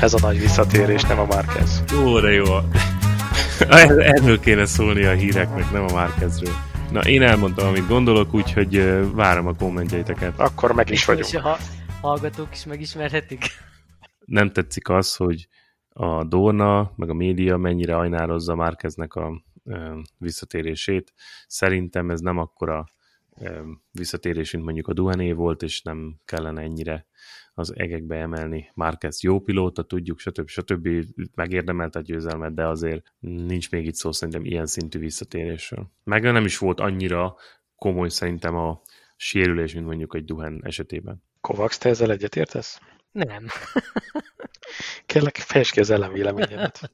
Ez a nagy visszatérés, nem a Márquez. Jó, de jó. Erről kéne szólni a híreknek, nem a Márquezről. Na, én elmondtam, amit gondolok, úgyhogy várom a kommentjeiteket. Akkor meg is vagyunk. És a hallgatók is megismerhetik. Nem tetszik az, hogy a Dorna, meg a média mennyire ajnározza Márkeznek a visszatérését. Szerintem ez nem akkora visszatérés, mint mondjuk a Duhané volt, és nem kellene ennyire az egekbe emelni. Márquez jó pilóta, tudjuk, stb. stb. megérdemelt a győzelmet, de azért nincs még itt szó szerintem ilyen szintű visszatérésről. Meg nem is volt annyira komoly szerintem a sérülés, mint mondjuk egy Duhan esetében. Kovacs, te ezzel egyetértesz? Nem. Kérlek, fejtsd ki az ellenvéleményemet.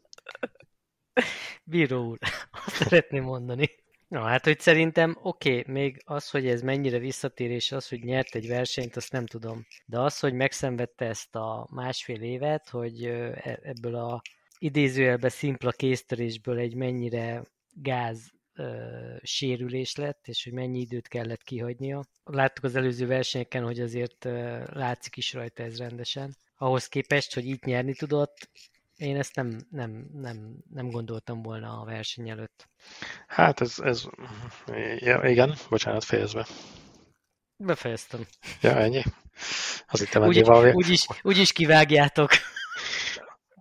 Bíró úr, azt szeretném mondani. Na hát, hogy szerintem oké, okay, még az, hogy ez mennyire visszatérés, az, hogy nyert egy versenyt, azt nem tudom. De az, hogy megszenvedte ezt a másfél évet, hogy e, ebből a idézőjelben szimpla kéztörésből egy mennyire gáz ö, sérülés lett, és hogy mennyi időt kellett kihagynia. Láttuk az előző versenyeken, hogy azért ö, látszik is rajta ez rendesen. Ahhoz képest, hogy itt nyerni tudott, én ezt nem, nem, nem, nem gondoltam volna a verseny előtt. Hát ez, ez ja, igen, bocsánat, fejezve. Befejeztem. Ja, ennyi. Az itt úgy, valami... úgy, is, úgy is kivágjátok.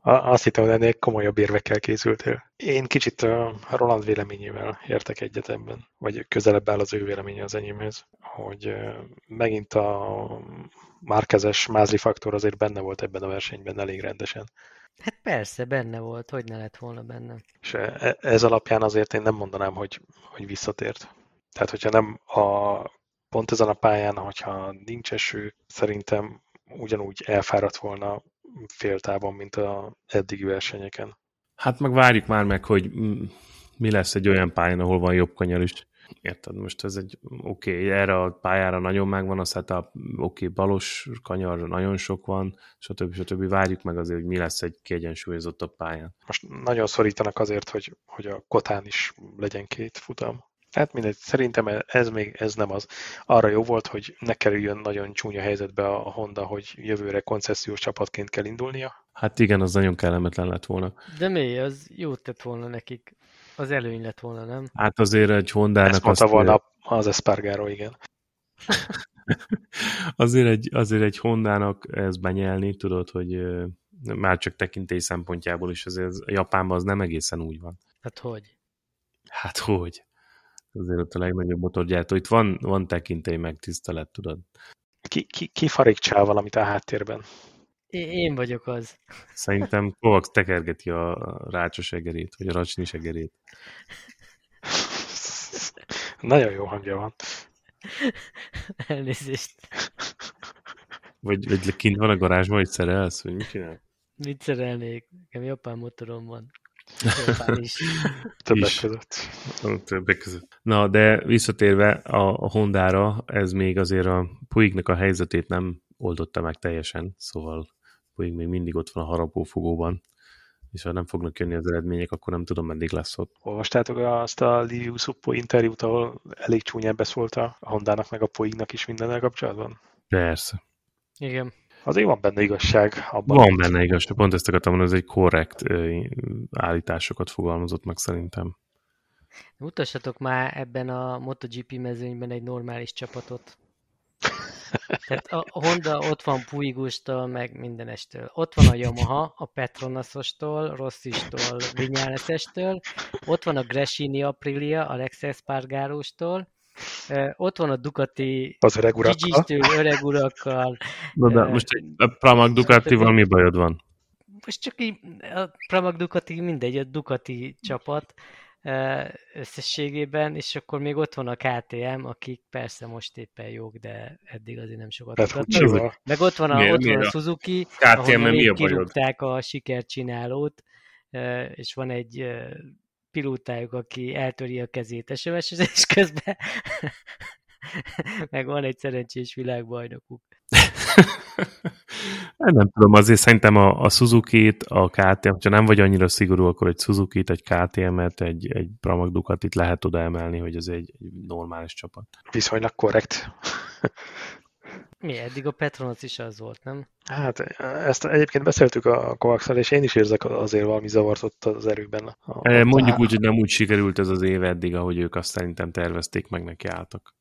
Azt hittem, hogy ennél komolyabb érvekkel készültél. Én kicsit a Roland véleményével értek egyet ebben, vagy közelebb áll az ő véleménye az enyémhez, hogy megint a márkezes mázli faktor azért benne volt ebben a versenyben elég rendesen. Hát persze, benne volt, hogy ne lett volna benne. És e, ez alapján azért én nem mondanám, hogy, hogy visszatért. Tehát, hogyha nem a, pont ezen a pályán, hogyha nincs eső, szerintem ugyanúgy elfáradt volna féltávon, mint a eddigi versenyeken. Hát meg várjuk már meg, hogy mi lesz egy olyan pályán, ahol van jobb kanyar is. Érted? Most ez egy oké, okay, erre a pályára nagyon megvan a setup, oké, okay, balos kanyar nagyon sok van, stb. stb. Várjuk meg azért, hogy mi lesz egy kiegyensúlyozottabb pályán. Most nagyon szorítanak azért, hogy, hogy a kotán is legyen két futam. Hát mindegy, szerintem ez még ez nem az. Arra jó volt, hogy ne kerüljön nagyon csúnya helyzetbe a Honda, hogy jövőre koncesziós csapatként kell indulnia. Hát igen, az nagyon kellemetlen lett volna. De mi? Az jót tett volna nekik. Az előny lett volna, nem? Hát azért egy Hondának... Ezt mondta azt volna az Espargaro, igen. azért, egy, azért egy Hondának ez benyelni, tudod, hogy már csak tekintély szempontjából is azért Japánban az nem egészen úgy van. Hát hogy? Hát hogy? Azért ott a legnagyobb motorgyártó. Itt van, van tekintély meg tisztelet, tudod. Ki, ki, ki farigcsál valamit a háttérben? Én vagyok az. Szerintem Kovacs tekergeti a rácsos egerét, vagy a racsnis egerét. Nagyon jó hangja van. Elnézést. Vagy, vagy kint van a garázsban, hogy szerelsz, vagy mit csinál? Mit szerelnék? Nekem japán motorom van. Japán is. Többek is. között. Többek között. Na, de visszatérve a, a Hondára, ez még azért a Puignak a helyzetét nem oldotta meg teljesen, szóval Puig még mindig ott van a harapófogóban, és ha nem fognak jönni az eredmények, akkor nem tudom, meddig lesz ott. Olvastátok azt a Liu Suppo interjút, ahol elég csúnyán beszólt a Hondának meg a Puignak is mindennel kapcsolatban? Persze. Igen. Azért van benne igazság abban. Van benne igazság, pont ezt akartam mondani, ez egy korrekt állításokat fogalmazott meg szerintem. Mutassatok már ebben a MotoGP mezőnyben egy normális csapatot. Tehát a Honda ott van Puigustól, meg mindenestől. Ott van a Yamaha, a Petronasostól, Rosszistól, Vinyáleszestől. Ott van a Gresini Aprilia, Alex Espargarustól. Ott van a Ducati az öreg urakkal. öreg urakkal. Na de most a Pramac Ducatival mi bajod van? Most csak így a Pramac Ducati mindegy, a Ducati csapat összességében, és akkor még ott van a KTM, akik persze most éppen jók, de eddig azért nem sokat mutatnak. Meg ott van a, miért, ott van a Suzuki, KTM ahol még kirúgták a sikercsinálót, és van egy pilótájuk, aki eltöri a kezét sms és közben meg van egy szerencsés világbajnokuk. Hát nem tudom, azért szerintem a, a Suzuki-t, a KTM, ha nem vagy annyira szigorú, akkor egy Suzuki-t, egy KTM-et, egy, egy Pramac Ducatit lehet oda emelni, hogy ez egy, egy normális csapat. Viszonylag korrekt. Mi? Eddig a Petronas is az volt, nem? Hát ezt egyébként beszéltük a kovacs és én is érzek azért valami zavart ott az erőben. A, e, Mondjuk úgy, hogy nem úgy sikerült ez az év eddig, ahogy ők azt szerintem tervezték, meg neki álltak.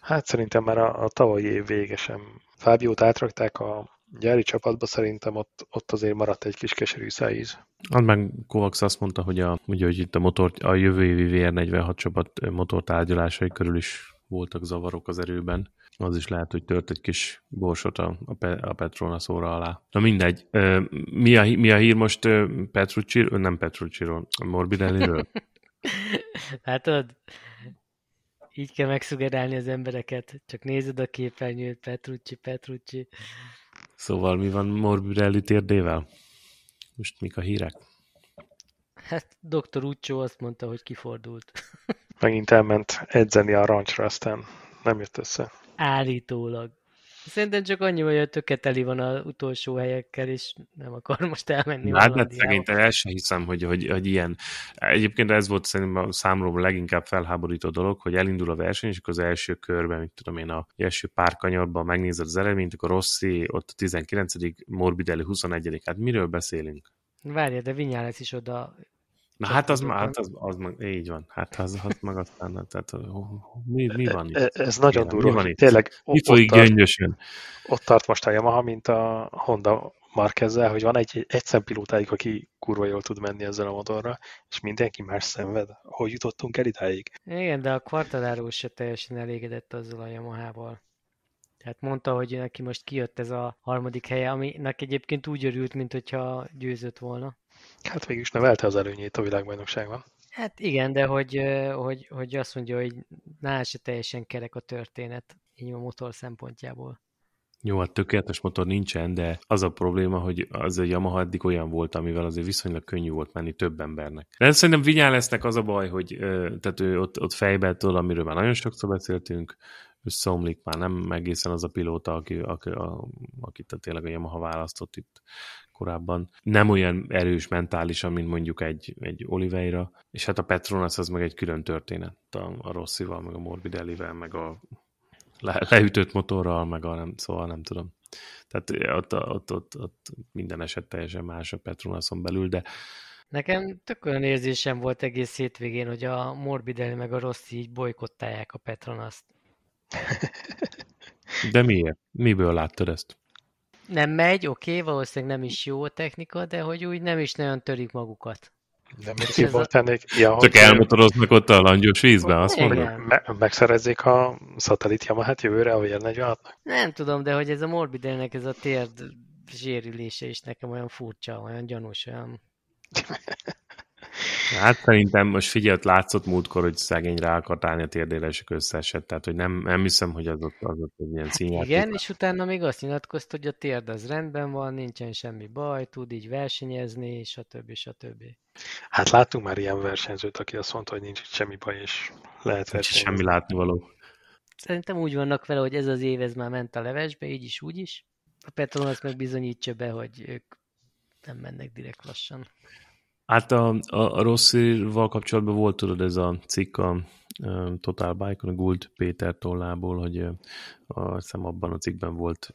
Hát szerintem már a, a tavalyi év vége sem. Fábiót átrakták a gyári csapatba, szerintem ott, ott azért maradt egy kis keserű szájíz. Az meg Kovacs azt mondta, hogy, a, ugye, hogy itt a, motor, a jövő évi VR46 csapat motortárgyalásai körül is voltak zavarok az erőben. Az is lehet, hogy tört egy kis borsot a, a, Pe, a Petronas óra alá. Na mindegy. Mi a, mi a hír most Petrucci, nem Petrucciról, Morbidelliről? Látod? Így kell megszugerálni az embereket. Csak nézed a képernyőt, Petrucci, Petrucci. Szóval mi van Morbidelli térdével? Most mik a hírek? Hát Dr. Uccio azt mondta, hogy kifordult. Megint elment edzeni a rancsra, aztán nem jött össze. Állítólag. Szerintem csak annyi, hogy a töketeli van az utolsó helyekkel, és nem akar most elmenni. Hát, hát szerintem el sem hiszem, hogy, hogy, hogy ilyen. Egyébként ez volt szerintem a számomra leginkább felháborító dolog, hogy elindul a verseny, és akkor az első körben, mit tudom én, a első pár kanyarban megnézed az eredményt, akkor Rossi ott a 19. Morbidelli 21. Hát miről beszélünk? Várja, de Vinyales is oda Na hát az, hát az, az, az, így van, hát az, az meg aztán, tehát mi, mi van itt? Ez, ez nagyon durva. Mi van itt? Tényleg mi folyik gyöngyösen? Ott tart most a Yamaha, mint a Honda Markezzel, hogy van egy, egy szempilótájuk, aki kurva jól tud menni ezzel a motorra, és mindenki más szenved. Hogy jutottunk el idáig? Igen, de a Quartararo se teljesen elégedett azzal a Yamaha-val. Tehát mondta, hogy neki most kijött ez a harmadik helye, aminek egyébként úgy örült, mint hogyha győzött volna. Hát végül is nevelte az előnyét a világbajnokságban. Hát igen, de hogy, hogy, hogy azt mondja, hogy nála se teljesen kerek a történet, így a motor szempontjából. Jó, hát tökéletes motor nincsen, de az a probléma, hogy az a Yamaha eddig olyan volt, amivel azért viszonylag könnyű volt menni több embernek. De szerintem Vinyá lesznek az a baj, hogy tehát ő ott, ott fejbe től, amiről már nagyon sokszor beszéltünk, összeomlik, már nem egészen az a pilóta, aki, aki, a, akit a tényleg a Yamaha választott itt korábban. Nem olyan erős mentálisan, mint mondjuk egy, egy Oliveira, és hát a Petronas az meg egy külön történet a, a Rosszival, meg a Morbidellivel, meg a le, leütött motorral, meg a nem, szóval nem tudom. Tehát ott, ott, ott, ott minden eset teljesen más a Petronason belül, de Nekem tök olyan érzésem volt egész hétvégén, hogy a Morbidelli meg a Rossi így bolykottálják a Petronaszt. De miért? Miből láttad ezt? Nem megy, oké, okay, valószínűleg nem is jó a technika, de hogy úgy nem is nagyon törik magukat. De mit volt ennék? Ja, Csak elmotoroznak ott a langyos vízben, azt mondod? Me- megszerezzék a szatellit Yamaha-t jövőre, ahogy 46 Nem tudom, de hogy ez a Morbidelnek ez a térd zsérülése is nekem olyan furcsa, olyan gyanús, olyan Hát szerintem most figyelt, látszott múltkor, hogy szegény rá akart állni a térdére, és összeesett, tehát hogy nem, nem hiszem, hogy az ott, az ott egy ilyen hát színjáték. Igen, és utána még azt nyilatkozta, hogy a térd az rendben van, nincsen semmi baj, tud így versenyezni, stb. stb. Hát láttunk már ilyen versenyzőt, aki azt mondta, hogy nincs semmi baj, és lehet versenyezni. Semmi látnivaló. Szerintem úgy vannak vele, hogy ez az év ez már ment a levesbe, így is, úgy is. A Petronas meg bizonyítsa be, hogy ők nem mennek direkt lassan. Hát a, a, a Rosszival kapcsolatban volt tudod ez a cikk a, a Total bike a Gould Péter tollából, hogy a, hiszem abban a cikkben volt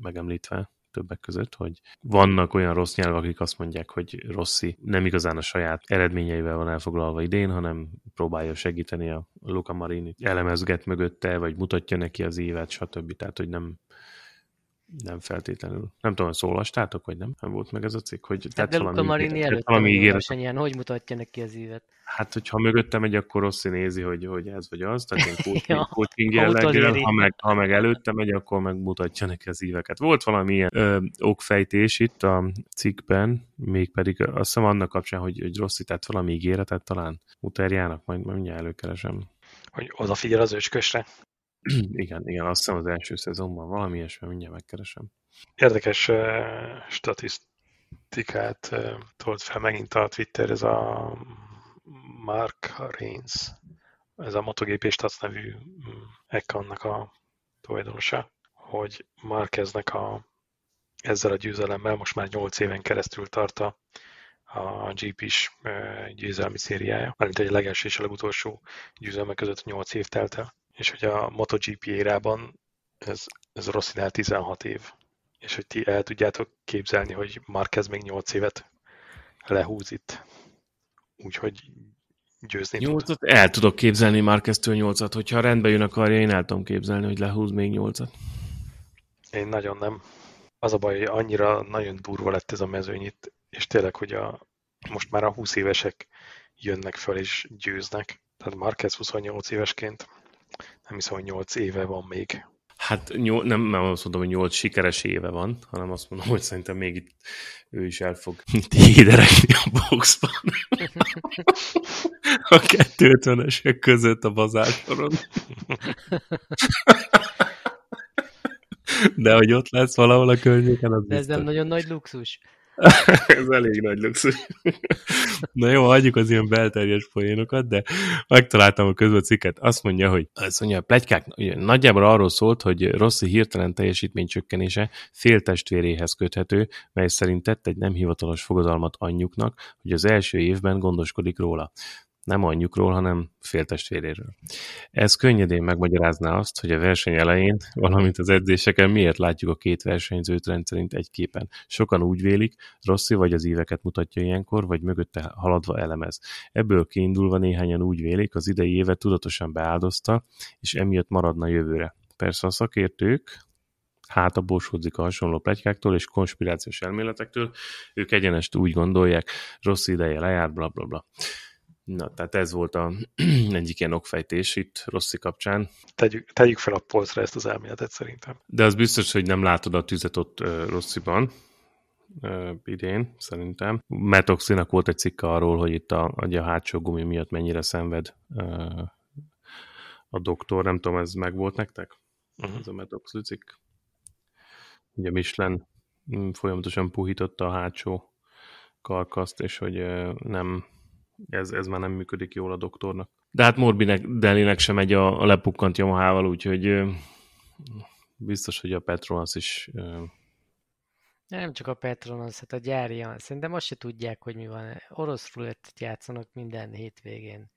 megemlítve többek között, hogy vannak olyan rossz nyelvek, akik azt mondják, hogy Rossi nem igazán a saját eredményeivel van elfoglalva idén, hanem próbálja segíteni a Luca Marini, elemezget mögötte, vagy mutatja neki az évet, stb. Tehát, hogy nem, nem feltétlenül. Nem tudom, szólastátok, vagy nem? Nem volt meg ez a cikk, hogy hát de Luca Marini előtt valami ígéret. Ilyen, hogy mutatja neki az évet? Hát, hogyha mögötte megy, akkor Rossi nézi, hogy, hogy ez vagy az, tehát én coaching, ha meg, ha meg előtte megy, akkor megmutatja neki az éveket. Volt valami ilyen ö, okfejtés itt a cikkben, mégpedig azt hiszem annak kapcsán, hogy, hogy Rossi tett valami ígéretet talán Uterjának, majd, majd mindjárt előkeresem. Hogy odafigyel az őskösre? igen, igen, azt hiszem az első szezonban valami ilyesmi, mindjárt megkeresem. Érdekes uh, statisztikát uh, tolt fel megint a Twitter, ez a Mark Reigns, ez a MotoGP Stats nevű mm, accountnak a tulajdonosa, hogy Marqueznek a, ezzel a győzelemmel most már 8 éven keresztül tart a, a GP-s győzelmi szériája, mármint egy legelső és a legutolsó győzelmek között 8 év telt el és hogy a MotoGP érában ez, ez Rosszinál 16 év. És hogy ti el tudjátok képzelni, hogy Marquez még 8 évet lehúz itt. Úgyhogy győzni Nyolcat tud. el tudok képzelni Marquez-től 8-at. Hogyha rendbe jön akarja, én el tudom képzelni, hogy lehúz még 8-at. Én nagyon nem. Az a baj, hogy annyira nagyon durva lett ez a mezőny itt, és tényleg, hogy a, most már a 20 évesek jönnek fel és győznek. Tehát Marquez 28 évesként nem hiszem, hogy 8 éve van még. Hát nyol, nem, nem azt mondom, hogy 8 sikeres éve van, hanem azt mondom, hogy szerintem még itt ő is el fog téderekni a boxban. a 250-esek között a bazársoron. De hogy ott lesz valahol a környéken, az De ez nem nagyon nagy luxus. ez elég nagy luxus. Na jó, hagyjuk az ilyen belterjes poénokat, de megtaláltam a közben cikket. Azt mondja, hogy azt mondja, a plegykák nagyjából arról szólt, hogy Rossi hirtelen teljesítmény csökkenése féltestvéréhez köthető, mely szerint tett egy nem hivatalos fogadalmat anyjuknak, hogy az első évben gondoskodik róla nem anyjukról, hanem féltestvéréről. Ez könnyedén megmagyarázná azt, hogy a verseny elején, valamint az edzéseken miért látjuk a két versenyzőt rendszerint egy képen. Sokan úgy vélik, Rossi vagy az éveket mutatja ilyenkor, vagy mögötte haladva elemez. Ebből kiindulva néhányan úgy vélik, az idei évet tudatosan beáldozta, és emiatt maradna jövőre. Persze a szakértők, hát a bósodzik a hasonló plegykáktól és konspirációs elméletektől, ők egyenest úgy gondolják, rossz ideje lejárt, bla bla bla. Na, tehát ez volt a egyik ilyen okfejtés itt Rossi kapcsán. Tegyük, tegyük fel a polcra ezt az elméletet szerintem. De az biztos, hogy nem látod a tüzet ott uh, Rossiban uh, idén, szerintem. Metoxinak volt egy cikka arról, hogy itt a, a hátsó gumi miatt mennyire szenved uh, a doktor. Nem tudom, ez meg volt nektek? Uh-huh. Ez a Metoxi cikk. Ugye Michelin mm, folyamatosan puhította a hátsó karkaszt, és hogy uh, nem ez, ez már nem működik jól a doktornak. De hát Morbinek, Delinek sem megy a, a lepukkant Yamaha-val, úgyhogy biztos, hogy a Petronas is nem csak a Petronas, hát a gyári, szerintem azt se tudják, hogy mi van. Orosz rulettet játszanak minden hétvégén.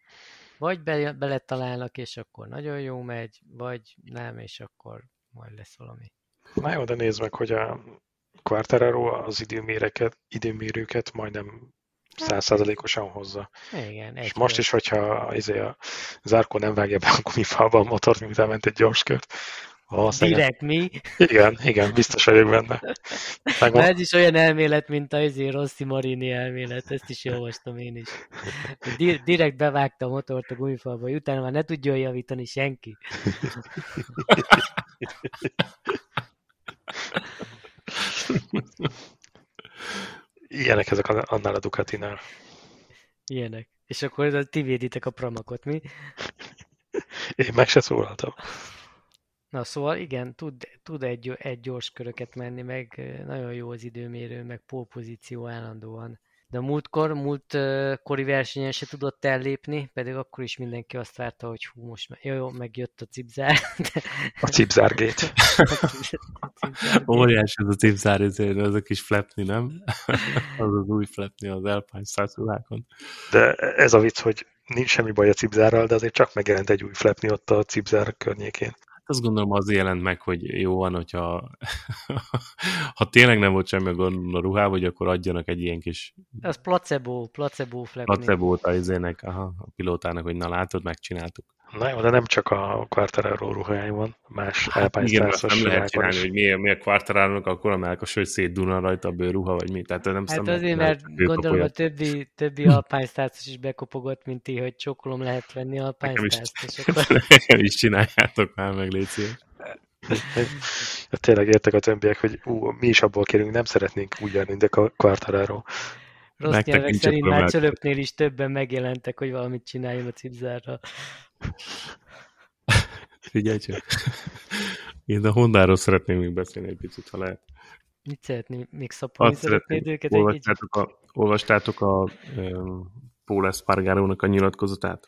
Vagy be, beletalálnak, és akkor nagyon jó megy, vagy nem, és akkor majd lesz valami. Na jó, de nézd meg, hogy a Quartararo az időmérőket, időmérőket majdnem százszázalékosan hozza. Igen, és most is, hogyha izé a zárkó nem vágja be a gumifalba a motort, miután ment egy gyorskört, Direkt mi? Igen, igen, biztos vagyok benne. Megmond... Ez is olyan elmélet, mint a izé Rossi Marini elmélet, ezt is olvastam én is. Di- direkt bevágta a motort a gumifalba, hogy utána már ne tudjon javítani senki. Ilyenek ezek annál a Ducatinál. Ilyenek. És akkor ti véditek a pramakot, mi? Én meg se szólaltam. Na szóval igen, tud, tud egy, egy gyors köröket menni, meg nagyon jó az időmérő, meg polpozíció állandóan. De a múltkor, múlt kori versenyen se tudott ellépni, pedig akkor is mindenki azt várta, hogy hú, most jó, jó megjött a cipzár. De... A cipzárgét. Óriás ez a cipzár, ez a kis flepni, nem? az az új flepni az Alpine Stars De ez a vicc, hogy nincs semmi baj a cipzárral, de azért csak megjelent egy új flepni ott a cipzár környékén azt gondolom az jelent meg, hogy jó van, hogyha ha tényleg nem volt semmi gond a ruhá, vagy akkor adjanak egy ilyen kis... Ez placebo, placebo flepni. Placebo-t a izének, aha, a pilótának, hogy na látod, megcsináltuk. Na jó, de nem csak a Quartararo ruhája van, más hát, Igen, azt nem lehet csinálni, is. hogy miért, miért Quartararo-nak akkor a melkos, hogy szétduna rajta a bőruha, vagy mi. Tehát nem hát azért, mert gondolom a többi, többi Alpine Stars is bekopogott, mint ti, hogy csokolom lehet venni Alpine Stars-t. Akkor... is csináljátok már meg, légy Hát tényleg értek a többiek, hogy ú, mi is abból kérünk, nem szeretnénk úgy járni, de a Quartararo. Rossz Nektek nyelvek szerint már csölöknél is többen megjelentek, hogy valamit csináljon a cipzárra. Figyelj csak. Én a Hondáról szeretném még beszélni egy picit, ha lehet. Mit szeretné? Még szapolni szeretnéd őket olvastátok a, olvastátok a um, Paul Espargarónak a nyilatkozatát?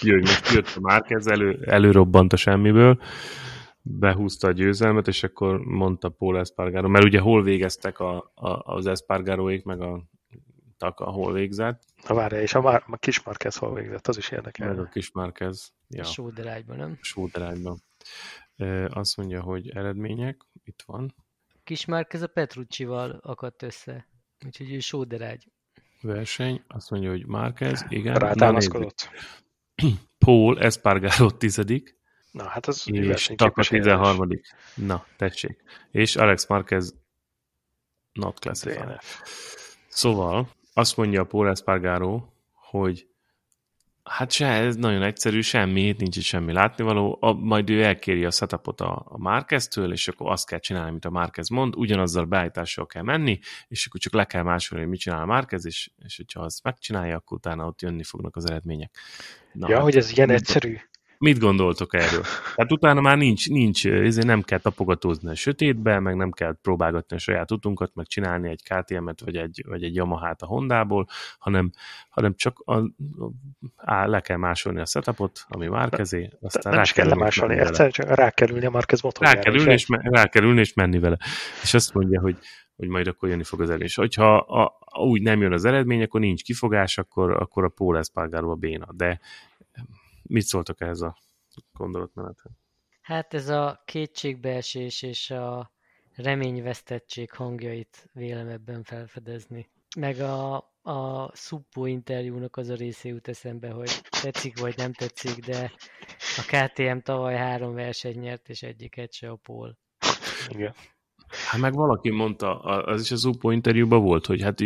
Jöjj, most jött a Márquez, elő, előrobbant a semmiből, behúzta a győzelmet, és akkor mondta Paul Espargaró, mert ugye hol végeztek a, a, az Espargaróék, meg a Taka hol végzett. Na várja, és a, Mar- a kis Marquez hol végzett, az is érdekel. Meg a kis Marquez. Ja. Sóderágyban, nem? Sóderágyban. Azt mondja, hogy eredmények, itt van. Kismárk ez a Petruccival akadt össze, úgyhogy ő sóderágy. Verseny, azt mondja, hogy Márquez, igen. Rátámaszkodott. Paul Espargaro tizedik. Na, hát az és Taka 13. Na, tessék. És Alex Marquez not classified. Szóval azt mondja a Paul Espargaro, hogy hát se, ez nagyon egyszerű, semmi, nincs itt semmi látnivaló, a, majd ő elkéri a setupot a, a Márkeztől, és akkor azt kell csinálni, amit a Márkez mond, ugyanazzal beállítással kell menni, és akkor csak le kell másolni, hogy mit csinál a Márkez, és, és hogyha azt megcsinálja, akkor utána ott jönni fognak az eredmények. Na, ja, hát, hogy ez ilyen egyszerű? Mit gondoltok erről? Tehát utána már nincs, nincs ezért nem kell tapogatózni a sötétbe, meg nem kell próbálgatni a saját utunkat, meg csinálni egy KTM-et, vagy egy, vagy egy Yamaha-t a Hondából, hanem, hanem csak a, á, le kell másolni a setupot, ami már kezé, aztán nem rá kell lemásolni, egyszerűen csak rá kell ülni a Marquez motorjára. Rá kell ülni, és, rá kell ülni, és menni vele. És azt mondja, hogy hogy majd akkor jönni fog az eredmény. És hogyha a, úgy nem jön az eredmény, akkor nincs kifogás, akkor, akkor a Paul Espargaro a béna. De Mit szóltak ehhez a gondolatmenethez? Hát ez a kétségbeesés és a reményvesztettség hangjait vélem ebben felfedezni. Meg a, a Suppo interjúnak az a része jut eszembe, hogy tetszik vagy nem tetszik, de a KTM tavaly három versenyt nyert, és egyiket se a Pól. Igen. Hát meg valaki mondta, az is a Suppo interjúban volt, hogy hát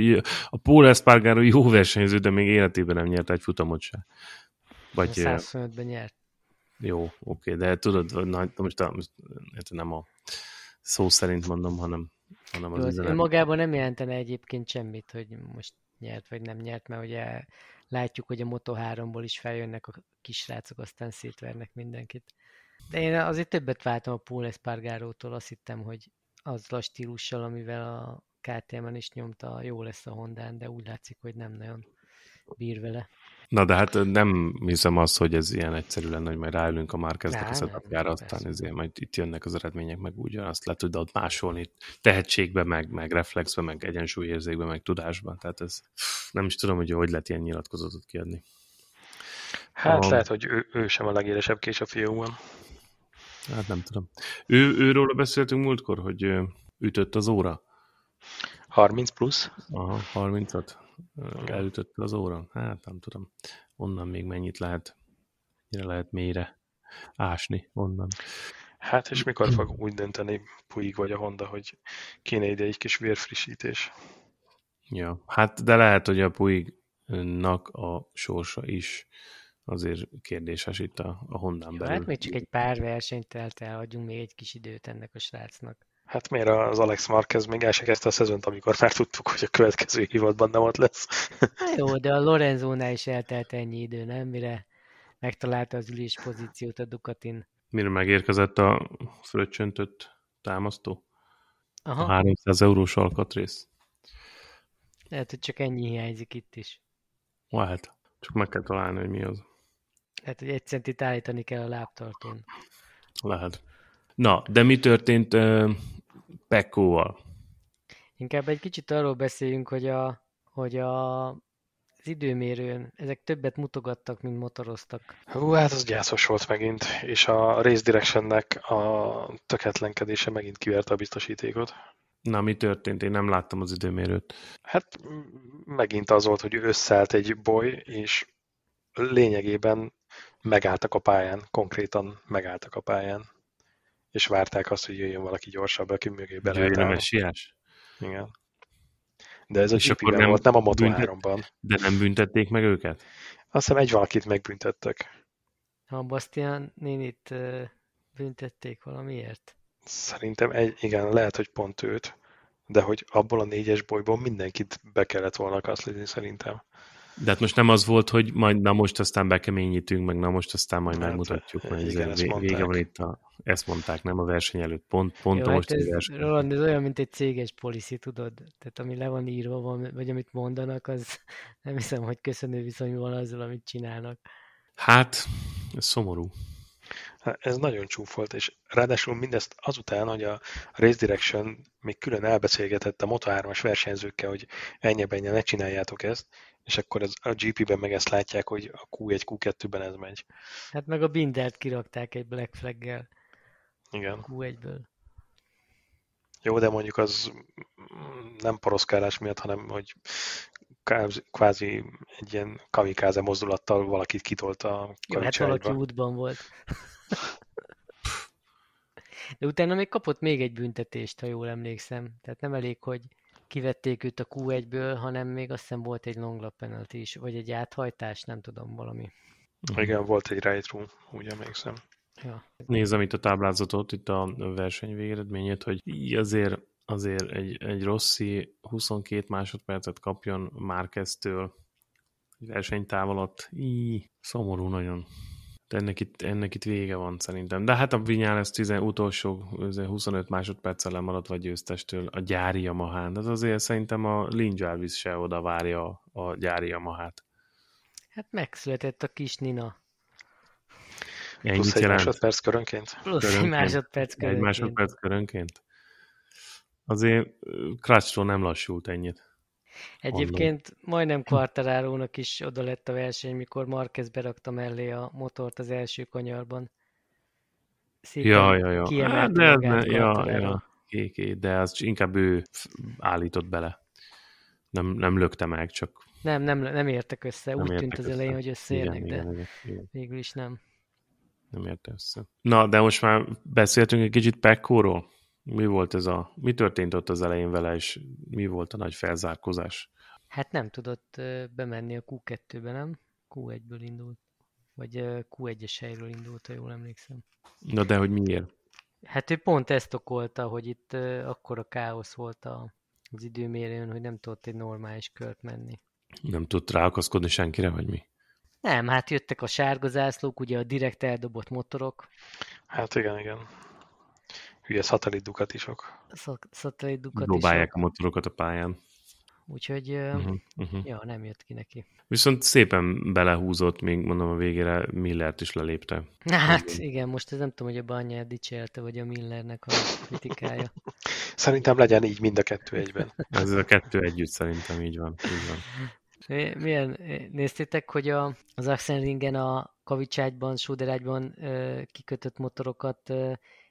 a Paul Espargaro jó versenyző, de még életében nem nyert egy futamot sem. Vagy, 125-ben nyert. Jó, oké, de tudod, na, most, a, most nem a szó szerint mondom, hanem, hanem az üzenet. Magában nem jelentene egyébként semmit, hogy most nyert vagy nem nyert, mert ugye látjuk, hogy a Moto3-ból is feljönnek a kisrácok, aztán szétvernek mindenkit. De én azért többet váltam a Paul Espargarótól, azt hittem, hogy azzal a stílussal, amivel a KTM-en is nyomta, jó lesz a Hondán, de úgy látszik, hogy nem nagyon bír vele. Na de hát nem hiszem azt, hogy ez ilyen egyszerű lenne, hogy majd ráülünk a Márkeznek a setupjára, aztán ezért majd itt jönnek az eredmények, meg úgy azt le tudod másolni tehetségbe, meg, meg reflexbe, meg egyensúlyérzékbe, meg tudásban. Tehát ez nem is tudom, hogy hogy lehet ilyen nyilatkozatot kiadni. Hát a... lehet, hogy ő, ő sem a legélesebb kés a fiúban. Hát nem tudom. Ő, őről beszéltünk múltkor, hogy ütött az óra. 30 plusz? Aha, 30-at elütött az óra? Hát nem tudom. Onnan még mennyit lehet, mire lehet mélyre ásni onnan. Hát és mikor fog úgy dönteni Puig vagy a Honda, hogy kéne ide egy kis vérfrissítés? Ja, hát de lehet, hogy a Puignak a sorsa is azért kérdéses itt a, a Hondán belül. Hát még csak egy pár versenyt telt el, adjunk még egy kis időt ennek a srácnak. Hát miért az Alex Marquez még el se kezdte a szezont, amikor már tudtuk, hogy a következő hivatban nem ott lesz. Jó, de a Lorenzónál is eltelt ennyi idő, nem? Mire megtalálta az ülés pozíciót a Ducatin. Mire megérkezett a fröccsöntött támasztó? Aha. A 300 eurós alkatrész. Lehet, hogy csak ennyi hiányzik itt is. Lehet. Csak meg kell találni, hogy mi az. Lehet, hogy egy centit állítani kell a lábtartón. Lehet. Na, de mi történt Pekkóval. Inkább egy kicsit arról beszéljünk, hogy a, hogy a, az időmérőn ezek többet mutogattak, mint motoroztak. Hú, hát az gyászos volt megint, és a Race Directionnek a töketlenkedése megint kiverte a biztosítékot. Na, mi történt? Én nem láttam az időmérőt. Hát megint az volt, hogy összeállt egy boly, és lényegében megálltak a pályán, konkrétan megálltak a pályán és várták azt, hogy jöjjön valaki gyorsabb, aki mögé be lehet Jöjjön a messiás? Igen. De ez a gp nem, volt, nem a Moto3-ban. De nem büntették meg őket? Azt hiszem egy valakit megbüntettek. A Bastian nénit büntették valamiért? Szerintem egy, igen, lehet, hogy pont őt, de hogy abból a négyes bolyból mindenkit be kellett volna kaszlizni szerintem. De hát most nem az volt, hogy majd na most aztán bekeményítünk, meg na most aztán majd hát, megmutatjuk, hogy igen, ez vége van itt a, ezt mondták, nem a verseny előtt, pont, pont Jó, a most hát ez, verseny. Roland, ez olyan, mint egy céges policy, tudod? Tehát ami le van írva, van, vagy amit mondanak, az nem hiszem, hogy köszönő viszony van azzal, amit csinálnak. Hát, ez szomorú. Hát, ez nagyon csúf volt, és ráadásul mindezt azután, hogy a Race Direction még külön elbeszélgetett a Moto3-as versenyzőkkel, hogy ennyi ennyi ne csináljátok ezt, és akkor ez, a GP-ben meg ezt látják, hogy a Q1, Q2-ben ez megy. Hát meg a Bindert kirakták egy Black Flag-gel. Igen. Q1-ből. Jó, de mondjuk az nem poroszkálás miatt, hanem hogy kvázi egy ilyen kamikáze mozdulattal valakit kitolt a Jó, hát valaki útban volt. De utána még kapott még egy büntetést, ha jól emlékszem. Tehát nem elég, hogy kivették őt a Q1-ből, hanem még azt hiszem volt egy long lap penalty is, vagy egy áthajtás, nem tudom, valami. Igen, volt egy right room, úgy emlékszem. Ja. Nézem itt a táblázatot, itt a verseny végeredményét, hogy azért, azért egy, egy Rossi 22 másodpercet kapjon Márkeztől egy versenytáv alatt. Í, szomorú nagyon. De ennek itt, ennek itt vége van szerintem. De hát a Vinyán ez 10 utolsó 25 másodperccel lemaradt vagy győztestől a gyári Yamahán. Ez azért szerintem a Lin Jarvis se oda várja a gyári Yamahát. Hát megszületett a kis Nina. Ennyit Plusz egy jelent? másodperc körönként? Plusz körönként. egy másodperc körönként. Egy másodperc körönként. Azért Crutchról nem lassult ennyit. Egyébként Onnan. majdnem Quartararo-nak is oda lett a verseny, mikor Marquez berakta mellé a motort az első kanyarban. Szépen ja, ja, ja. Hát, de, de, ja, ja. Kéké, de az inkább ő állított bele. Nem, nem lökte meg, csak... Nem, nem, nem értek össze. Nem Úgy tűnt az elején, hogy összeérnek, igen, de igen, igen. végül is nem. Nem érte össze. Na, de most már beszéltünk egy kicsit Pekkóról. Mi volt ez a... Mi történt ott az elején vele, és mi volt a nagy felzárkozás? Hát nem tudott bemenni a Q2-be, nem? Q1-ből indult. Vagy Q1-es helyről indult, ha jól emlékszem. Na de hogy miért? Hát ő pont ezt okolta, hogy itt akkor a káosz volt a, az időmérőn, hogy nem tudott egy normális kört menni. Nem tudott ráakaszkodni senkire, vagy mi? Nem, hát jöttek a sárga zászlók, ugye a direkt eldobott motorok. Hát igen, igen hülye szatellit Ducatisok. Szatellit Ducatisok. Próbálják a motorokat a pályán. Úgyhogy, uh-huh, uh-huh. ja, nem jött ki neki. Viszont szépen belehúzott, még mondom a végére Millert is lelépte. Hát igen, most ez nem tudom, hogy a Banyát dicsérelte, vagy a Millernek a kritikája. Szerintem legyen így mind a kettő egyben. ez a kettő együtt szerintem így van. Így van. Milyen, néztétek, hogy a, az Axenringen a Kavicságyban, Sóderágyban kikötött motorokat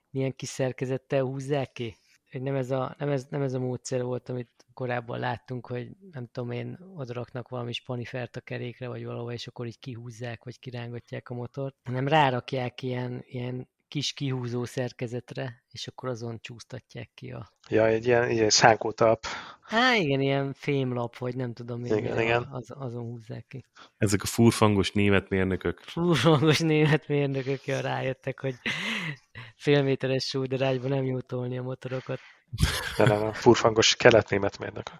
milyen kis szerkezettel húzzák ki? Hogy nem ez, a, nem, ez, nem ez a módszer volt, amit korábban láttunk, hogy nem tudom én, odaraknak valami spanifert a kerékre, vagy valahol, és akkor így kihúzzák, vagy kirángatják a motort, hanem rárakják ilyen, ilyen kis kihúzó szerkezetre, és akkor azon csúsztatják ki a... Ja, egy ilyen, ilyen szánkótap. Há, igen, ilyen fémlap, vagy nem tudom még, igen, igen. Az, azon húzzák ki. Ezek a furfangos német mérnökök. Furfangos német mérnökök, ja, rájöttek, hogy félméteres súlydarágyban nem jó tolni a motorokat. De nem, a furfangos kelet-német mérnökök.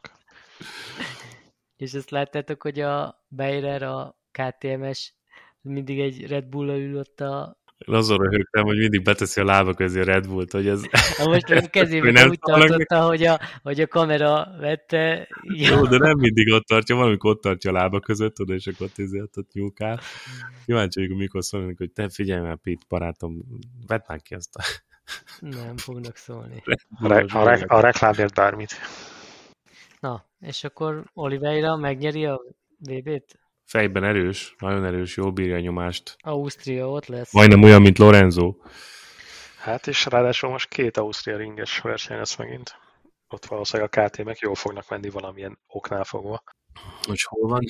És ezt láttátok, hogy a Bayer, a KTMS mindig egy Red Bull-a ül ott a én azon röhögtem, hogy mindig beteszi a lába közé a Red Bullt, hogy ez... Na most a kezében nem úgy tartotta, hogy a, hogy a kamera vette... Jó, de nem mindig ott tartja, valamikor ott tartja a lába között, oda és akkor ott, ezért, ott nyúkál. Kíváncsi vagyok, mikor szólnak, hogy te figyelj már, Pete, barátom, vedd már ki ezt a... Nem fognak szólni. A, re- a, re- a reklámért bármit. Na, és akkor Oliveira megnyeri a VB-t? Fejben erős, nagyon erős, jól bírja a nyomást. Ausztria ott lesz. Majdnem olyan, mint Lorenzo. Hát és ráadásul most két Ausztria ringes verseny lesz megint. Ott valószínűleg a KT-mek jól fognak menni valamilyen oknál fogva. Hogy hol van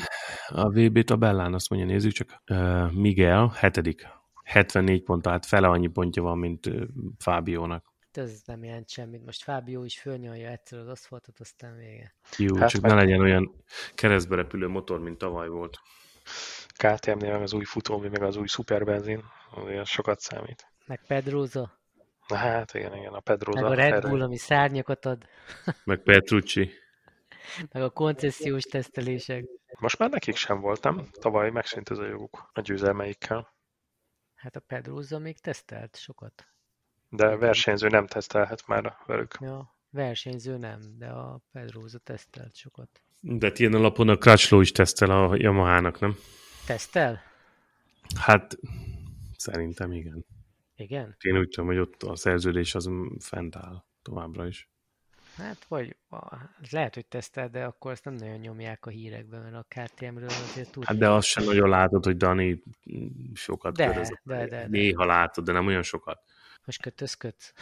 a VB tabellán, azt mondja, nézzük csak. Miguel, hetedik. 74 pont, tehát fele annyi pontja van, mint uh, Fábiónak. Ez nem jelent semmit. Most Fábió is fölnyalja egyszer az aszfaltot, aztán vége. Jó, hát csak meg... ne legyen olyan keresztbe repülő motor, mint tavaly volt. KTM-nél meg az új futómű, meg az új szuperbenzin, azért sokat számít. Meg Pedroza. Na hát igen, igen, a Pedroza. Meg a Red Bull, ami szárnyakat ad. Meg Petrucci. meg a koncesziós tesztelések. Most már nekik sem voltam. Tavaly megszűnt ez a joguk a győzelmeikkel. Hát a Pedroza még tesztelt sokat. De versenyző nem tesztelhet már velük. Ja, versenyző nem, de a Pedroza tesztelt sokat. De ilyen alapon a Crutchlow is tesztel a Yamaha-nak, nem? Tesztel? Hát szerintem igen. Igen? Én úgy tudom, hogy ott a szerződés az fent áll továbbra is. Hát vagy lehet, hogy tesztel, de akkor ezt nem nagyon nyomják a hírekben, mert a KTM-ről azért tud. Hát de azt sem nagyon látod, hogy Dani sokat de, köröz. De, de, de, Néha látod, de nem olyan sokat. Most kötözködsz?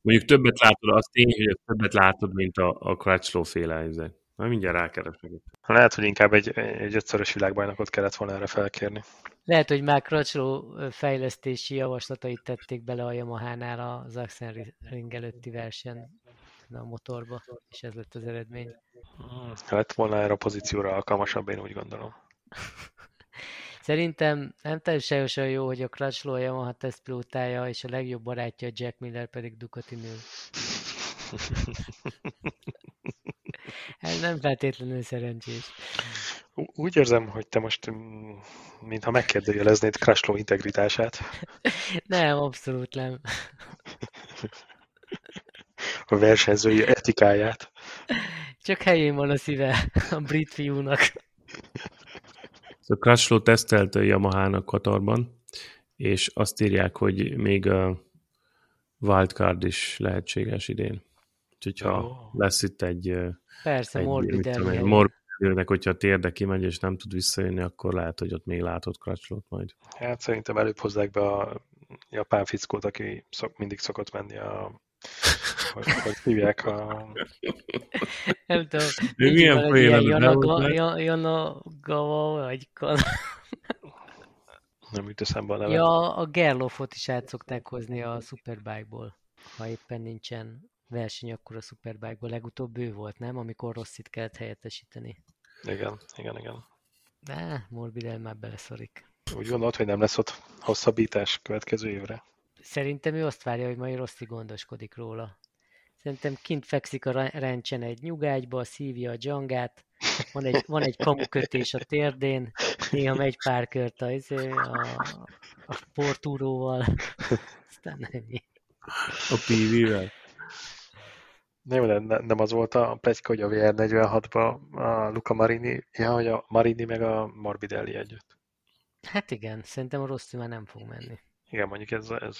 Mondjuk többet látod, az tény, hogy többet látod, mint a, a Crutchlow féle izé. Majd mindjárt rákeresek. Lehet, hogy inkább egy, egy ötszörös világbajnokot kellett volna erre felkérni. Lehet, hogy már Crutchlow fejlesztési javaslatait tették bele a Yamaha-nál az Axel Ring előtti versen a motorba, és ez lett az eredmény. Hmm, lett volna erre a pozícióra alkalmasabb, én úgy gondolom. Szerintem nem teljesen jó, hogy a Crutchlow a Yamaha tesztpilótája, és a legjobb barátja Jack Miller pedig Ducati nő. Ez nem feltétlenül szerencsés. Úgy érzem, hogy te most mm, mintha megkérdőjeleznéd Crashlow integritását. Nem, abszolút nem. A versenyzői etikáját. Csak helyén van a szíve a brit fiúnak. A Crashlow tesztelt a Yamaha-nak Katarban, és azt írják, hogy még a wildcard is lehetséges idén. Úgyhogy ha oh. lesz itt egy Persze, egy, Morbidelli. Morbidellinek, hogyha a térde kimegy, és nem tud visszajönni, akkor lehet, hogy ott még látod Crutchlót majd. Hát szerintem előbb hozzák be a japán fickót, aki szok, mindig szokott menni a hogy, hogy hívják a... Nem tudom. Ő milyen poén Janagawa, vagy Nem jut eszembe a neve. Ja, a Gerlofot is át szokták hozni a Superbike-ból, ha éppen nincsen verseny akkor a Superbike-ból. Legutóbb ő volt, nem? Amikor Rossit kellett helyettesíteni. Igen, igen, igen. De Morbidelli már beleszorik. Úgy gondolod, hogy nem lesz ott hosszabbítás következő évre? Szerintem ő azt várja, hogy majd Rossi gondoskodik róla. Szerintem kint fekszik a rendsen egy nyugágyba, szívja a dzsangát, van egy, van egy kamukötés a térdén, néha megy pár kört a, izé, a, a portúróval, aztán ennyi. A PV-vel? Nem, nem, nem az volt a pletyka, hogy a VR46-ban a Luca Marini, ja, hogy a Marini meg a Morbidelli együtt. Hát igen, szerintem a Rossi már nem fog menni. Igen, mondjuk ez, ez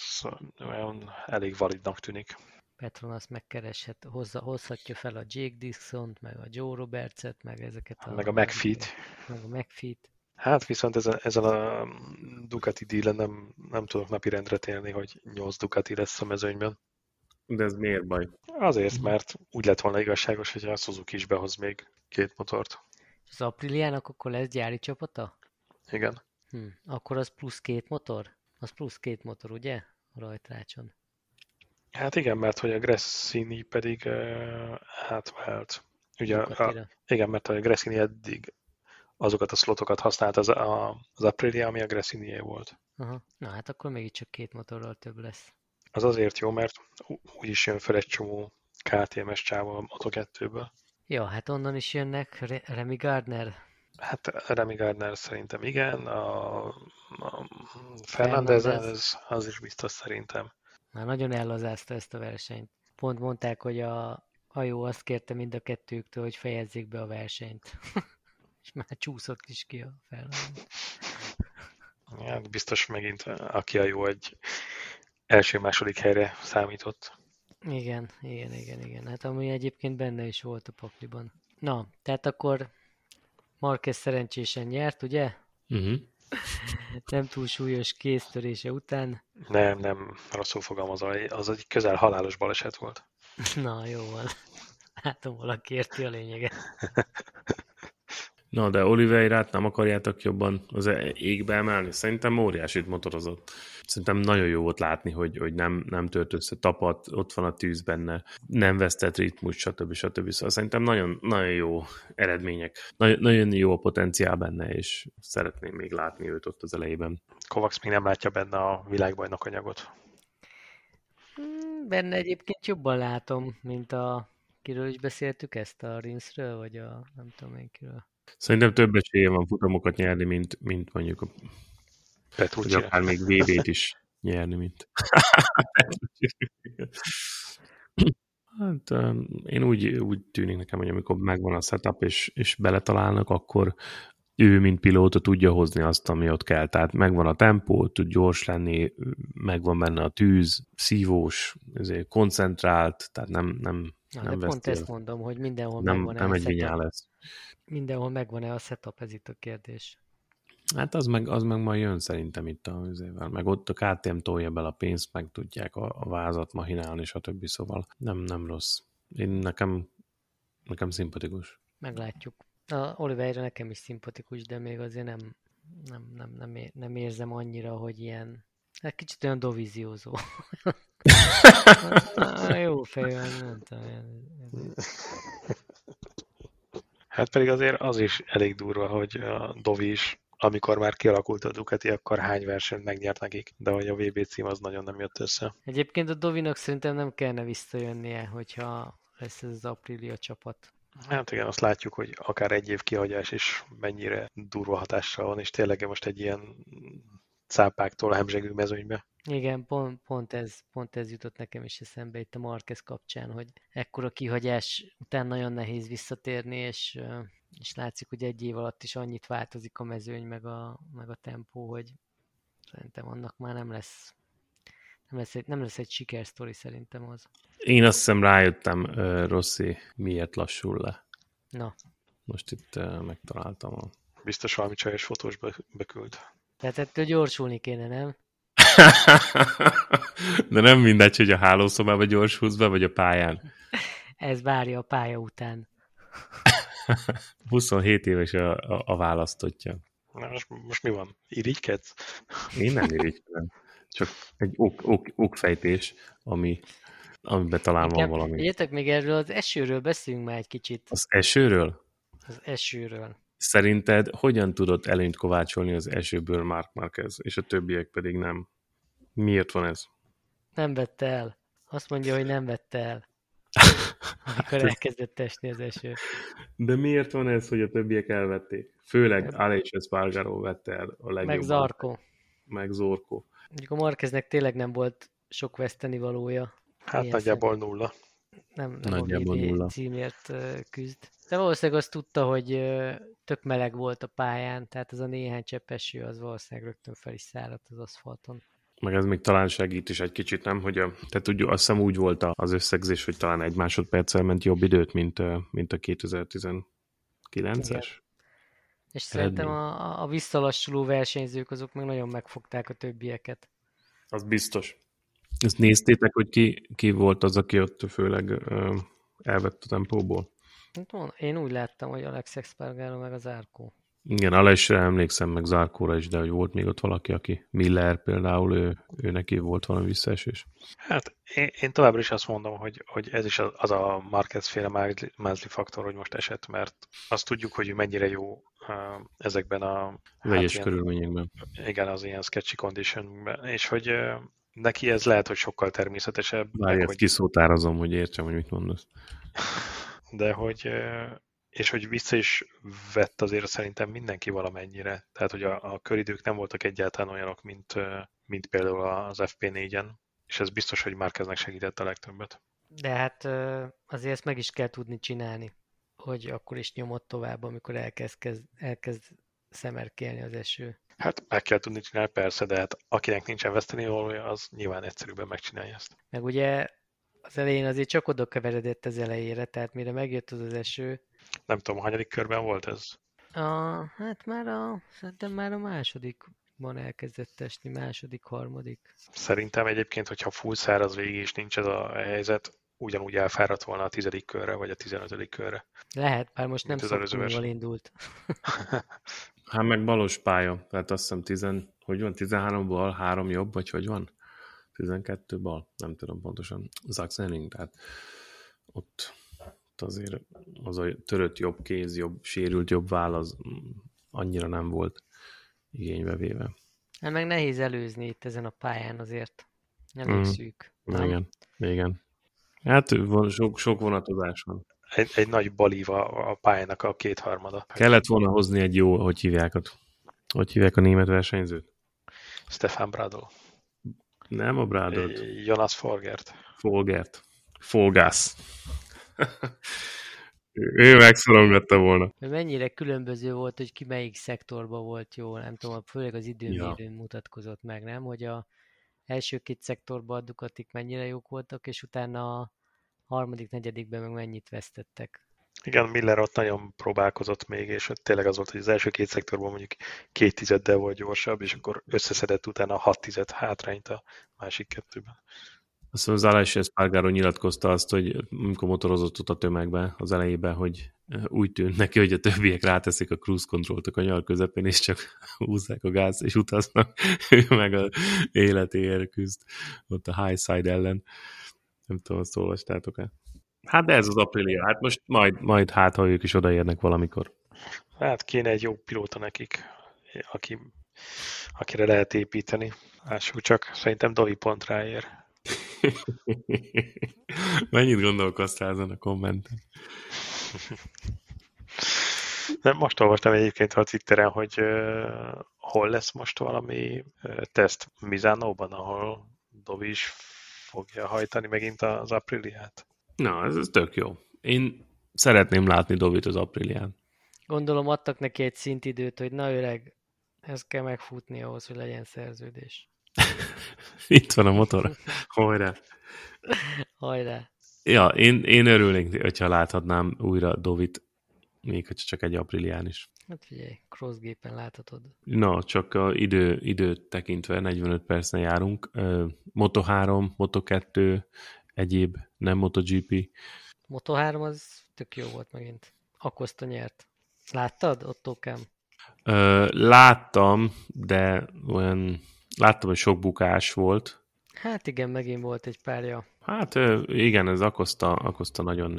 olyan elég validnak tűnik. Petronas megkereshet, hozza, hozhatja fel a Jake dixon meg a Joe Robertset, meg ezeket a... Meg a McFeet. Meg a McFeet. Hát viszont ezen, ezen a Ducati dílen nem, nem tudok napirendre térni, hogy 8 Ducati lesz a mezőnyben. De ez miért baj? Azért, mert úgy lett volna igazságos, hogy a Suzuki is behoz még két motort. És az Apriliának akkor lesz gyári csapata? Igen. Hm, akkor az plusz két motor? Az plusz két motor, ugye? A rajtrácson. Hát igen, mert hogy a Gressini pedig uh, átvált. Ugye a, igen, mert a Gressini eddig azokat a slotokat használt az, a, az Aprilia, ami a Gressini volt. Aha. Na hát akkor mégiscsak két motorral több lesz. Az azért jó, mert úgyis jön fel egy csomó KTM-es csáva a Moto2-ből. Ja, hát onnan is jönnek Remy Gardner. Hát Remy Gardner szerintem igen, a, a Fernandez, az, az is biztos szerintem. Már nagyon ellazázta ezt a versenyt. Pont mondták, hogy a hajó azt kérte mind a kettőktől, hogy fejezzék be a versenyt. És már csúszott is ki a Fernandez. Ja, biztos megint aki a jó egy első-második helyre számított. Igen, igen, igen, igen. Hát ami egyébként benne is volt a pakliban. Na, tehát akkor Marquez szerencsésen nyert, ugye? Uh-huh. Nem túl súlyos kéztörése után. Nem, nem, rosszul fogalmazva, az egy közel halálos baleset volt. Na, jó van. Látom, valaki érti a lényeget. Na, de Oliveirát nem akarjátok jobban az égbe emelni? Szerintem óriásit motorozott. Szerintem nagyon jó volt látni, hogy, hogy nem, nem tört össze tapat, ott van a tűz benne, nem vesztett ritmus, stb. stb. Szóval szerintem nagyon, nagyon jó eredmények. Nagyon, nagyon jó a potenciál benne, és szeretném még látni őt ott az elejében. Kovacs még nem látja benne a világbajnok anyagot. Hmm, benne egyébként jobban látom, mint a kiről is beszéltük ezt, a Rinsről, vagy a nem tudom én kiről. Szerintem több esélye van futamokat nyerni, mint, mint mondjuk a Petrucci. Hogy akár még VB-t is nyerni, mint Hát én úgy, úgy tűnik nekem, hogy amikor megvan a setup, és, és beletalálnak, akkor ő, mint pilóta tudja hozni azt, ami ott kell. Tehát megvan a tempó, tud gyors lenni, megvan benne a tűz, szívós, koncentrált, tehát nem, nem, Na, nem de pont ezt mondom, hogy mindenhol nem, megvan-e nem egy lesz. Mindenhol megvan-e a setup, ez itt a kérdés. Hát az meg, az meg majd jön szerintem itt a üzével. Meg ott a KTM tolja bele a pénzt, meg tudják a, a vázat mahinálni, stb. Szóval nem, nem rossz. Én nekem, nekem szimpatikus. Meglátjuk. A Oliveira nekem is szimpatikus, de még azért nem, nem, nem, nem, nem érzem annyira, hogy ilyen Hát kicsit olyan dovíziózó. Jó fej, mondtam. Hát pedig azért az is elég durva, hogy a Dovi is, amikor már kialakult a Ducati, akkor hány versenyt megnyert nekik, de hogy a VB cím az nagyon nem jött össze. Egyébként a Dovinak szerintem nem kellene visszajönnie, hogyha lesz ez az Aprilia csapat. Hát igen, azt látjuk, hogy akár egy év kihagyás is mennyire durva hatással van, és tényleg most egy ilyen cápáktól hemzsegő mezőnybe. Igen, pont, pont, ez, pont ez jutott nekem is eszembe itt a Marquez kapcsán, hogy ekkora kihagyás után nagyon nehéz visszatérni, és, és látszik, hogy egy év alatt is annyit változik a mezőny, meg a, meg a tempó, hogy szerintem annak már nem lesz nem lesz egy, nem lesz egy sikersztori szerintem az. Én azt hiszem rájöttem, uh, Rossi miért lassul le. Na. Most itt uh, megtaláltam a... Biztos valami csajos fotós be, beküld. Tehát ettől gyorsulni kéne, nem? De nem mindegy, hogy a hálószobába gyorsulsz be, vagy a pályán. Ez várja a pálya után. 27 éves a, a, a választottja. Na, most, most mi van? Irigykedsz? Én nem irigykedem. Csak egy ok, ok, okfejtés, ami, amiben talán van valami. Egyetek még erről az esőről beszéljünk már egy kicsit. Az esőről? Az esőről. Szerinted hogyan tudott előnyt kovácsolni az esőből Mark Marquez, és a többiek pedig nem? Miért van ez? Nem vette el. Azt mondja, hogy nem vette el. Amikor elkezdett esni az eső. De miért van ez, hogy a többiek elvették? Főleg Aleix Espargaro vette el a legjobban. Meg Zarko. Meg Zorko. Mondjuk a Marqueznek tényleg nem volt sok veszteni valója. Hát nagyjából szem. nulla. Nem, nem nagyjából a nulla. címért küzd. De valószínűleg azt tudta, hogy tök meleg volt a pályán, tehát az a néhány cseppeső az valószínűleg rögtön fel is száradt az aszfalton. Meg ez még talán segít is egy kicsit, nem? Hogy a, tehát tudjuk, azt hiszem úgy volt az összegzés, hogy talán egy másodperccel ment jobb időt, mint, mint a 2019-es. És szerintem a, a visszalassuló versenyzők azok meg nagyon megfogták a többieket. Az biztos. Ezt néztétek, hogy ki, ki volt az, aki ott főleg uh, elvett a tempóból? Hát én úgy láttam, hogy Alex Expargaro meg az Árkó. Igen, Alesre emlékszem, meg Zárkóra is, de hogy volt még ott valaki, aki Miller például, ő, ő neki volt valami visszaesés. Hát én, én továbbra is azt mondom, hogy, hogy ez is az a Marquez féle Mázli faktor, hogy most esett, mert azt tudjuk, hogy mennyire jó ezekben a... Vegyes hát körülményekben. Igen, az ilyen sketchy conditionben, és hogy neki ez lehet, hogy sokkal természetesebb. Várj, hogy... kiszótárazom, hogy értsem, hogy mit mondasz. De hogy és hogy vissza is vett azért szerintem mindenki valamennyire. Tehát, hogy a, a köridők nem voltak egyáltalán olyanok, mint, mint például az FP4-en, és ez biztos, hogy már kezdnek segített a legtöbbet. De hát azért ezt meg is kell tudni csinálni, hogy akkor is nyomott tovább, amikor elkezd, kezd, elkezd szemerkélni az eső. Hát meg kell tudni csinálni, persze, de hát akinek nincsen veszteni valója, az nyilván egyszerűbben megcsinálja ezt. Meg ugye az elején azért csak oda keveredett az elejére, tehát mire megjött az, az eső. Nem tudom, hanyadik körben volt ez? A, hát már a, szerintem már a másodikban elkezdett esni, második, harmadik. Szerintem egyébként, hogyha full száraz végig is nincs ez a helyzet, ugyanúgy elfáradt volna a tizedik körre, vagy a tizenötödik körre. Lehet, bár most nem szoktunk indult. hát meg balos pálya, tehát azt hiszem tizen, hogy van, 13-ból három jobb, vagy hogy van? 12 bal, nem tudom pontosan, Zaxening, tehát ott, ott azért az a törött jobb kéz, jobb, sérült jobb váll, az annyira nem volt igénybe véve. Hát meg nehéz előzni itt ezen a pályán azért. Elég mm. szűk. Nem? Igen, igen. Hát van, sok, sok vonatozás van. Egy, egy nagy balíva a pályának a kétharmada. Kellett volna hozni egy jó, hogy hívják, hogy hívják a német versenyzőt? Stefan Bradl. Nem a Brádot. Jonas Folgert. Folgert. Folgász. ő megszorongatta volna. Mennyire különböző volt, hogy ki melyik szektorban volt jó, nem tudom, főleg az időmérőn ja. mutatkozott meg, nem? Hogy a első két szektorban a Ducatik mennyire jók voltak, és utána a harmadik, negyedikben meg mennyit vesztettek. Igen, Miller ott nagyon próbálkozott még, és tényleg az volt, hogy az első két szektorban mondjuk két tizeddel volt gyorsabb, és akkor összeszedett utána hat tized hátrányt a másik kettőben. Azt mondom, az Alex Espargaro nyilatkozta azt, hogy amikor motorozott ott a tömegbe az elejében, hogy úgy tűnt neki, hogy a többiek ráteszik a cruise control a kanyar közepén, és csak húzzák a gáz, és utaznak, ő meg a életéért küzd ott a high side ellen. Nem tudom, azt olvastátok-e? Hát de ez az aprilia, hát most majd, majd hát, ha ők is odaérnek valamikor. Hát kéne egy jó pilóta nekik, aki, akire lehet építeni. Lássuk csak, szerintem Dovi pont ráér. Mennyit gondolkoztál ezen a kommenten? Nem, most olvastam egyébként a Twitteren, hogy uh, hol lesz most valami uh, teszt Mizánóban, ahol Dovi is fogja hajtani megint az Apriliát. Na, ez, ez tök jó. Én szeretném látni Dovit az Aprilián. Gondolom adtak neki egy szintidőt, hogy na öreg, ez kell megfutni ahhoz, hogy legyen szerződés. Itt van a motor. Hajrá! Hajrá! Ja, én, én örülnék, hogyha láthatnám újra Dovit, még hogyha csak egy aprilián is. Hát figyelj, crossgépen láthatod. Na, csak a idő, időt tekintve 45 percen járunk. Moto3, Moto2, egyéb, nem MotoGP. Moto3 az tök jó volt megint. Akoszta nyert. Láttad, Otto Kem? láttam, de olyan láttam, hogy sok bukás volt. Hát igen, megint volt egy párja. Hát igen, ez Akoszta, Akoszta nagyon,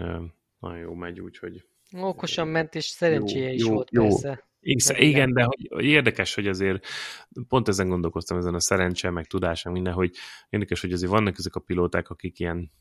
nagyon jó megy, úgyhogy... Okosan ment, és szerencséje jó, is jó, volt jó. persze. Igen, igen, de hogy, érdekes, hogy azért pont ezen gondolkoztam, ezen a szerencse, meg tudás, meg minden, hogy érdekes, hogy azért vannak ezek a pilóták, akik ilyen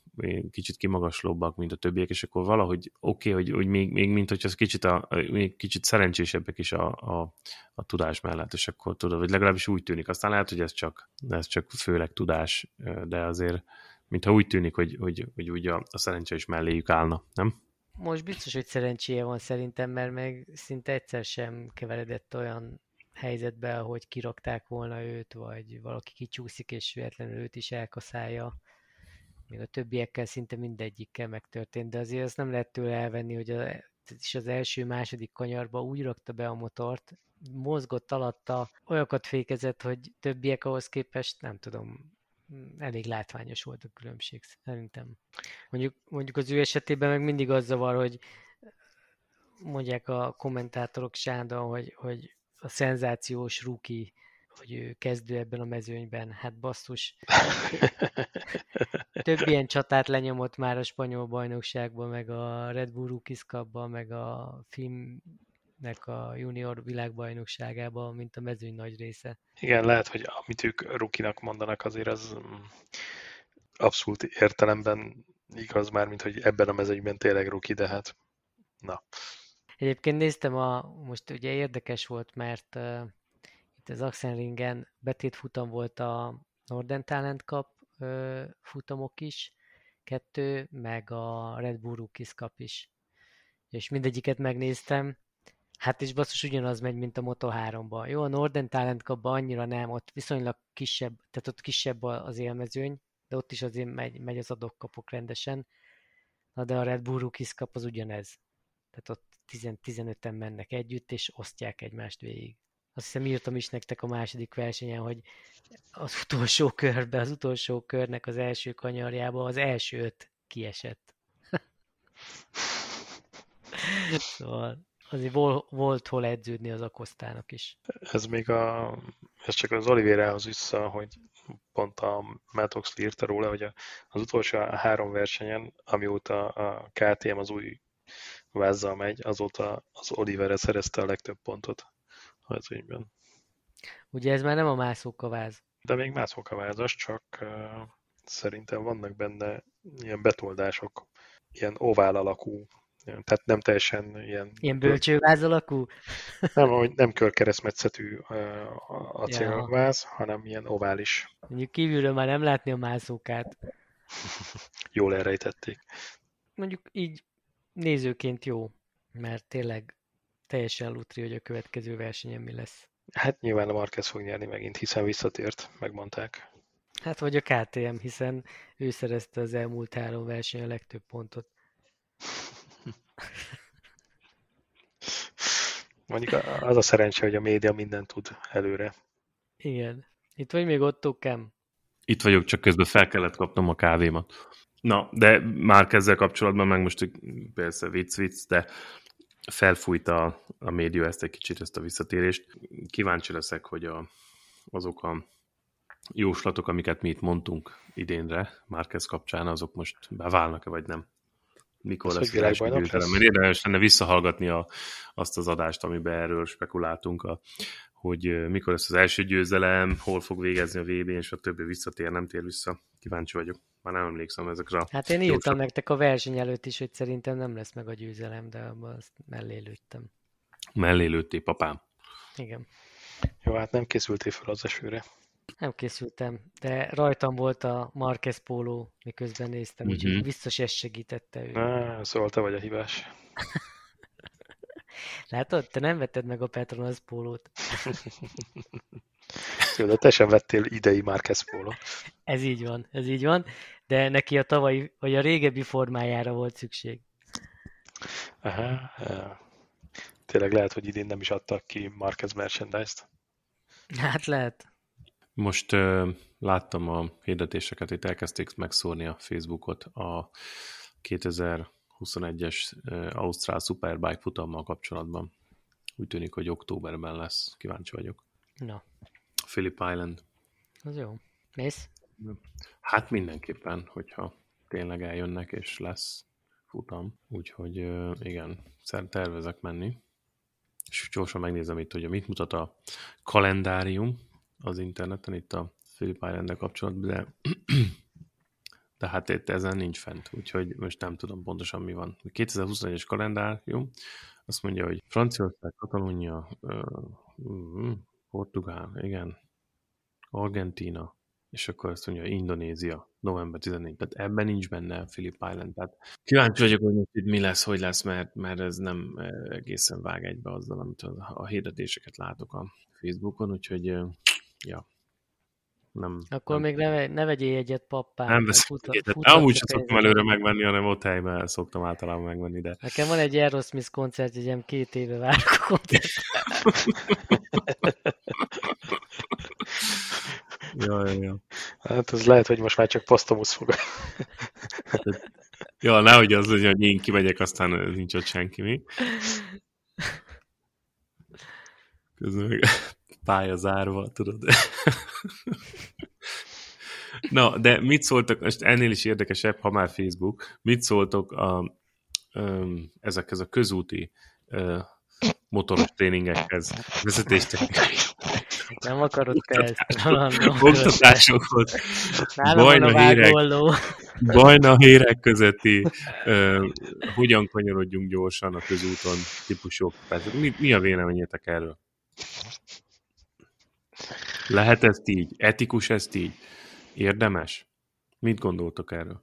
kicsit kimagaslóbbak, mint a többiek, és akkor valahogy oké, okay, hogy, hogy még, még mint hogy az kicsit, a, még kicsit szerencsésebbek is a, a, a tudás mellett, és akkor tudod, vagy legalábbis úgy tűnik. Aztán lehet, hogy ez csak, ez csak főleg tudás, de azért mintha úgy tűnik, hogy, hogy, hogy úgy a, a szerencse is melléjük állna, nem? Most biztos, hogy szerencséje van szerintem, mert meg szinte egyszer sem keveredett olyan helyzetbe, hogy kirakták volna őt, vagy valaki kicsúszik, és véletlenül őt is elkaszálja. Még a többiekkel szinte mindegyikkel megtörtént, de azért azt nem lehet tőle elvenni, hogy a, is az első-második kanyarba úgy rakta be a motort, mozgott alatta, olyakat fékezett, hogy többiek ahhoz képest, nem tudom, elég látványos volt a különbség szerintem. Mondjuk, mondjuk az ő esetében meg mindig az zavar, hogy mondják a kommentátorok Sándon, hogy, hogy a szenzációs ruki, hogy ő kezdő ebben a mezőnyben. Hát basszus. Több ilyen csatát lenyomott már a spanyol bajnokságban, meg a Red Bull Rookies Cup-ban, meg a film nek a junior világbajnokságában, mint a mezőny nagy része. Igen, lehet, hogy amit ők rukinak mondanak, azért az mm, abszolút értelemben igaz már, mint hogy ebben a mezőnyben tényleg ruki, de hát na. Egyébként néztem, a, most ugye érdekes volt, mert uh, itt az Axenringen betétfutam volt a Norden Talent Cup uh, futamok is, kettő, meg a Red Bull Rookies Cup is. És mindegyiket megnéztem, Hát és basszus ugyanaz megy, mint a Moto3-ban. Jó, a Norden Talent cup annyira nem, ott viszonylag kisebb, tehát ott kisebb az élmezőny, de ott is azért megy, megy az adokkapok rendesen. Na de a Red Bull Rookies Cup az ugyanez. Tehát ott 15-en mennek együtt, és osztják egymást végig. Azt hiszem írtam is nektek a második versenyen, hogy az utolsó körbe, az utolsó körnek az első kanyarjába az első öt kiesett. szóval azért vol, volt hol edződni az Akosztának is. Ez még a, ez csak az Olivérához vissza, hogy pont a Matt Oxley írta róla, hogy az utolsó három versenyen, amióta a KTM az új vázzal megy, azóta az Olivere szerezte a legtöbb pontot az ügyben. Ugye ez már nem a mászókaváz. De még mászókavázas, csak uh, szerintem vannak benne ilyen betoldások, ilyen ovál alakú tehát nem teljesen ilyen... Ilyen bölcsőváz alakú? Nem, hogy nem körkeresztmetszetű acélváz, ja. hanem ilyen ovális. Mondjuk kívülről már nem látni a mászókát. Jól elrejtették. Mondjuk így nézőként jó, mert tényleg teljesen lutri, hogy a következő versenyen mi lesz. Hát nyilván a Marquez fog nyerni megint, hiszen visszatért, megmondták. Hát vagy a KTM, hiszen ő szerezte az elmúlt három verseny a legtöbb pontot. Mondjuk az a szerencse, hogy a média mindent tud előre. Igen. Itt vagy még ott, Kem? Itt vagyok, csak közben fel kellett kapnom a kávémat. Na, de már ezzel kapcsolatban, meg most persze vicc, vicc, de felfújt a, a média ezt egy kicsit, ezt a visszatérést. Kíváncsi leszek, hogy a, azok a jóslatok, amiket mi itt mondtunk idénre, Márkez kapcsán, azok most beválnak-e, vagy nem? Mikor lesz az első győzelem? Mert érdemes lenne visszahallgatni a, azt az adást, amiben erről spekuláltunk, a, hogy mikor lesz az első győzelem, hol fog végezni a VB-n, és a többi visszatér, nem tér vissza. Kíváncsi vagyok. Már nem emlékszem ezekre a... Hát én írtam nektek a verseny előtt is, hogy szerintem nem lesz meg a győzelem, de abban azt mellé lőttem. Mellé lőttél, papám. Igen. Jó, hát nem készültél fel az esőre. Nem készültem, de rajtam volt a Marquez póló, miközben néztem, uh-huh. úgyhogy mhm. biztos ez segítette ő. Ah, szóval te vagy a hibás. Látod, te nem vetted meg a Petronas pólót. Jó, de te sem vettél idei Marquez pólót. Ez így van, ez így van, de neki a tavalyi, vagy a régebbi formájára volt szükség. Aha, tényleg lehet, hogy idén nem is adtak ki Marquez merchandise-t. Hát lehet. Most uh, láttam a hirdetéseket, itt elkezdték megszórni a Facebookot a 2021-es uh, Ausztrál Superbike futammal kapcsolatban. Úgy tűnik, hogy októberben lesz. Kíváncsi vagyok. Na. Phillip Island. Az jó. Mész? Hát mindenképpen, hogyha tényleg eljönnek, és lesz futam. Úgyhogy igen, tervezek menni. És gyorsan megnézem itt, hogy mit mutat a kalendárium az interneten, itt a Philip island kapcsolatban, de, de hát itt ezen nincs fent, úgyhogy most nem tudom pontosan mi van. 2021-es kalendárium azt mondja, hogy Franciaország, Katalónia, uh, Portugál, igen, Argentína, és akkor azt mondja, Indonézia, november 14. Tehát ebben nincs benne Philip Island. Tehát kíváncsi vagyok, hogy itt mi lesz, hogy lesz, mert, mert ez nem egészen vág egybe azzal, amit a hirdetéseket látok a Facebookon, úgyhogy Ja. Nem, Akkor nem. még ne, ne vegyél egyet pappá. Nem veszek egyet. Amúgy sem szoktam előre megvenni, hanem ott helyben szoktam általában megvenni. De... Nekem van egy Aerosmith koncert, egy két éve várok a koncert. ja, ja, ja. Hát ez lehet, hogy most már csak posztomusz fog. Hát, ja, nehogy az legyen, hogy én kimegyek, aztán nincs ott senki, mi? Közben meg pálya zárva, tudod. Na, de mit szóltak, most ennél is érdekesebb, ha már Facebook, mit szóltok a, um, ezekhez a közúti uh, motoros tréningekhez, vezetéstechnikai nem akarod ezt. Oktatásokhoz. Bajna hírek, bajna hírek közötti uh, hogyan kanyarodjunk gyorsan a közúton típusok. Tehát mi, mi a véleményetek erről? Lehet ezt így? Etikus ezt így? Érdemes? Mit gondoltok erről?